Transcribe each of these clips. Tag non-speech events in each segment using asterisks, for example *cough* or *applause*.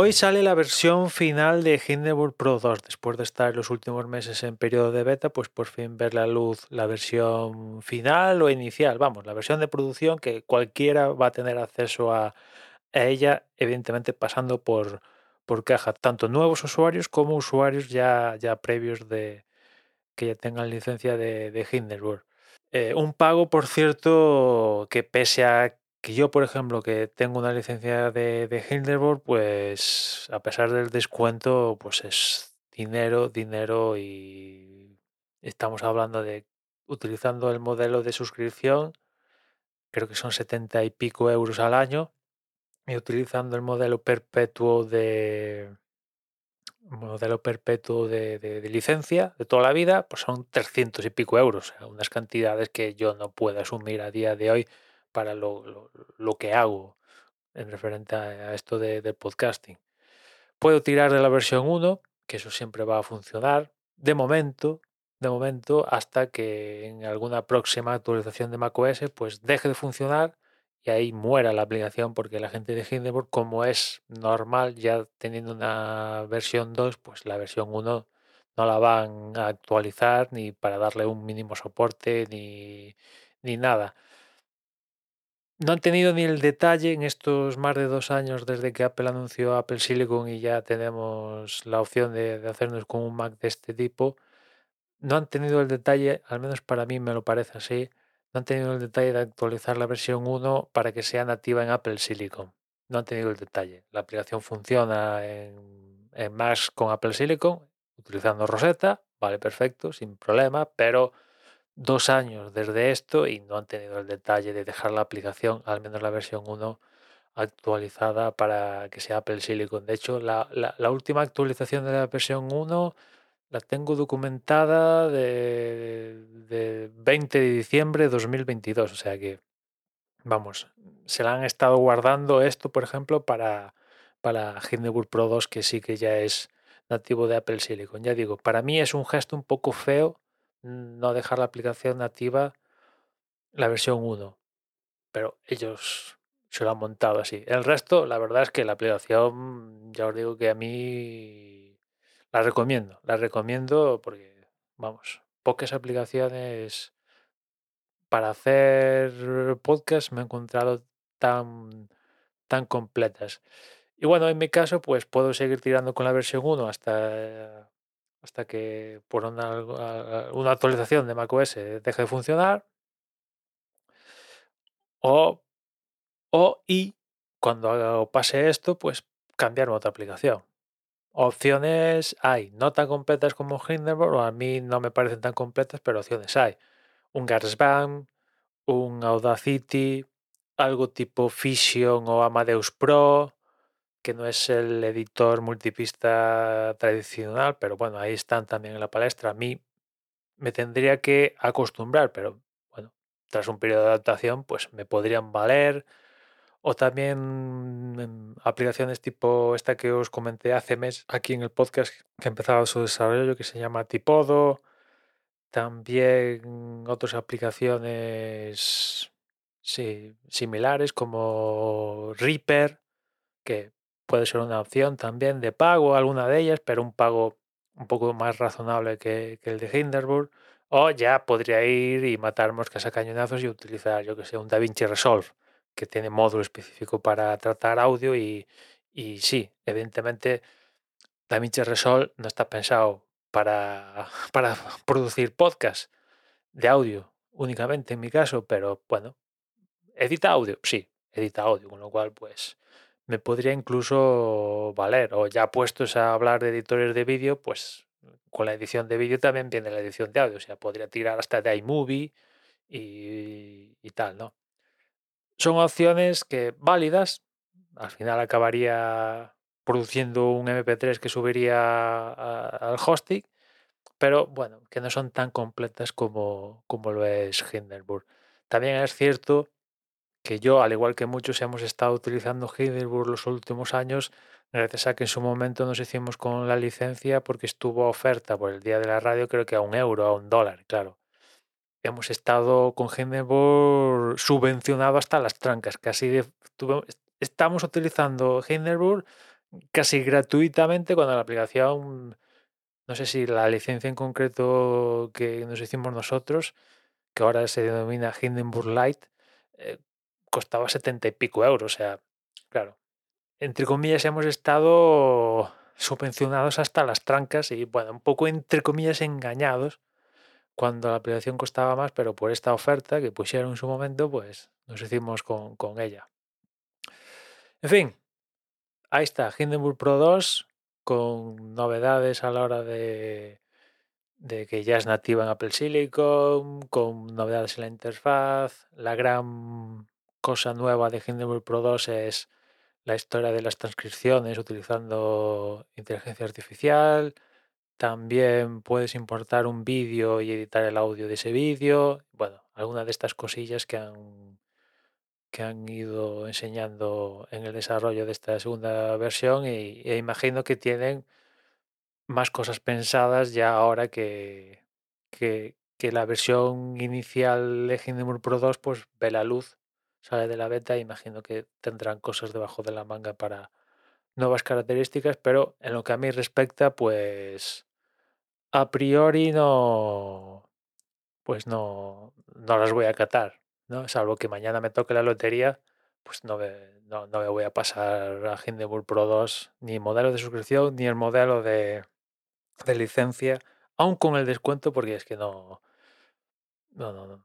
Hoy sale la versión final de Hindenburg Pro 2. Después de estar los últimos meses en periodo de beta, pues por fin ver la luz la versión final o inicial. Vamos, la versión de producción que cualquiera va a tener acceso a, ella, evidentemente pasando por, por caja, tanto nuevos usuarios como usuarios ya, ya previos de que ya tengan licencia de, de Hindenburg. Eh, un pago, por cierto, que pese a yo, por ejemplo, que tengo una licencia de, de Hindenburg, pues a pesar del descuento, pues es dinero, dinero y estamos hablando de utilizando el modelo de suscripción, creo que son 70 y pico euros al año, y utilizando el modelo perpetuo de modelo perpetuo de, licencia de toda la vida, pues son 300 y pico euros, unas cantidades que yo no puedo asumir a día de hoy para lo, que hago en referente a, esto de, del podcasting. Puedo tirar de la versión 1, que eso siempre va a funcionar, de momento, de momento, hasta que en alguna próxima actualización de macOS pues deje de funcionar y ahí muera la aplicación porque la gente de Hindenburg, como es normal, ya teniendo una versión 2, pues la versión 1 no la van a actualizar ni para darle un mínimo soporte ni, ni nada. No han tenido ni el detalle en estos más de dos años desde que Apple anunció Apple Silicon y ya tenemos la opción de, de hacernos con un Mac de este tipo. No han tenido el detalle, al menos para mí me lo parece así, no han tenido el detalle de actualizar la versión 1 para que sea nativa en Apple Silicon. No han tenido el detalle. La aplicación funciona en, en Macs con Apple Silicon, utilizando Rosetta, vale, perfecto, sin problema, pero dos años desde esto y no han tenido el detalle de dejar la aplicación, al menos la versión 1, actualizada para que sea Apple Silicon. De hecho, la, la última actualización de la versión 1 la tengo documentada de, 20 de diciembre de 2022, o sea que, vamos, se la han estado guardando esto, por ejemplo, para, para Hindenburg Pro 2, que sí que ya es nativo de Apple Silicon. Ya digo, para mí es un gesto un poco feo no dejar la aplicación nativa la versión 1, pero ellos se lo han montado así. El resto, la verdad es que la aplicación, ya os digo que a mí la recomiendo, la recomiendo porque, vamos, pocas aplicaciones para hacer podcast me he encontrado tan, tan completas. Y bueno, en mi caso, pues puedo seguir tirando con la versión 1 hasta, hasta que por una, una actualización de macOS deje de funcionar. O, o y cuando pase esto, pues cambiar otra aplicación. Opciones hay, no tan completas como Hindenburg, o a mí no me parecen tan completas, pero opciones hay. Un GarageBand, un Audacity, algo tipo Fusion o Amadeus Pro, que no es el editor multipista tradicional, pero bueno, ahí están también en la palestra. A mí me tendría que acostumbrar, pero bueno, tras un periodo de adaptación, pues me podrían valer o también aplicaciones tipo esta que os comenté hace mes aquí en el podcast que empezaba su desarrollo, que se llama Tipodo. También otras aplicaciones similares como Reaper, que puede ser una opción también de pago, alguna de ellas, pero un pago un poco más razonable que, el de Hindenburg. O ya podría ir y matar moscas a cañonazos y utilizar, yo que sé, un DaVinci Resolve que tiene módulo específico para tratar audio y, y sí, evidentemente DaVinci Resolve no está pensado para, *laughs* para producir podcast de audio únicamente en mi caso, pero bueno, edita audio, sí, edita audio, con lo cual pues me podría incluso valer, o ya puestos a hablar de editores de vídeo, pues con la edición de vídeo también viene la edición de audio, o sea, podría tirar hasta de iMovie y, y tal, ¿no? son opciones que válidas. Al final acabaría produciendo un MP3 que subiría al hosting, pero bueno, que no son tan completas como, como lo es Hindenburg. También es cierto que yo, al igual que muchos, hemos estado utilizando Hindenburg los últimos años, gracias a que en su momento nos hicimos con la licencia porque estuvo oferta por el día de la radio, creo que a un euro, a un dólar, claro hemos estado con Hindenburg subvencionado hasta las trancas. Casi estamos utilizando Hindenburg casi gratuitamente cuando la aplicación, no sé si la licencia en concreto que nos hicimos nosotros, que ahora se denomina Hindenburg Lite, eh, costaba setenta y pico euros. O sea, claro, entre comillas hemos estado subvencionados hasta las trancas y, bueno, un poco entre comillas engañados cuando la aplicación costaba más, pero por esta oferta que pusieron en su momento, pues nos hicimos con, con ella. En fin, ahí está, Hindenburg Pro 2 con novedades a la hora de, de que ya es nativa en Apple Silicon, con novedades en la interfaz. La gran cosa nueva de Hindenburg Pro 2 es la historia de las transcripciones utilizando inteligencia artificial. También puedes importar un vídeo y editar el audio de ese vídeo. Bueno, algunas de estas cosillas que han, que han ido enseñando en el desarrollo de esta segunda versión y, e imagino que tienen más cosas pensadas ya ahora que, que, que la versión inicial de Hindenburg Pro 2 pues ve la luz, sale de la beta, imagino que tendrán cosas debajo de la manga para nuevas características, pero en lo que a mí respecta, pues a priori no, pues no, no las voy a catar, ¿no? Salvo que mañana me toque la lotería, pues no me, no, no me voy a pasar a Hindenburg Pro 2 ni modelo de suscripción ni el modelo de, de licencia, aún con el descuento, porque es que no, no, no, no,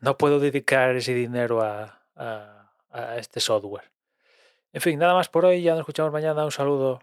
no puedo dedicar ese dinero a, a, este software. En fin, nada más por hoy, ya nos escuchamos mañana, un saludo.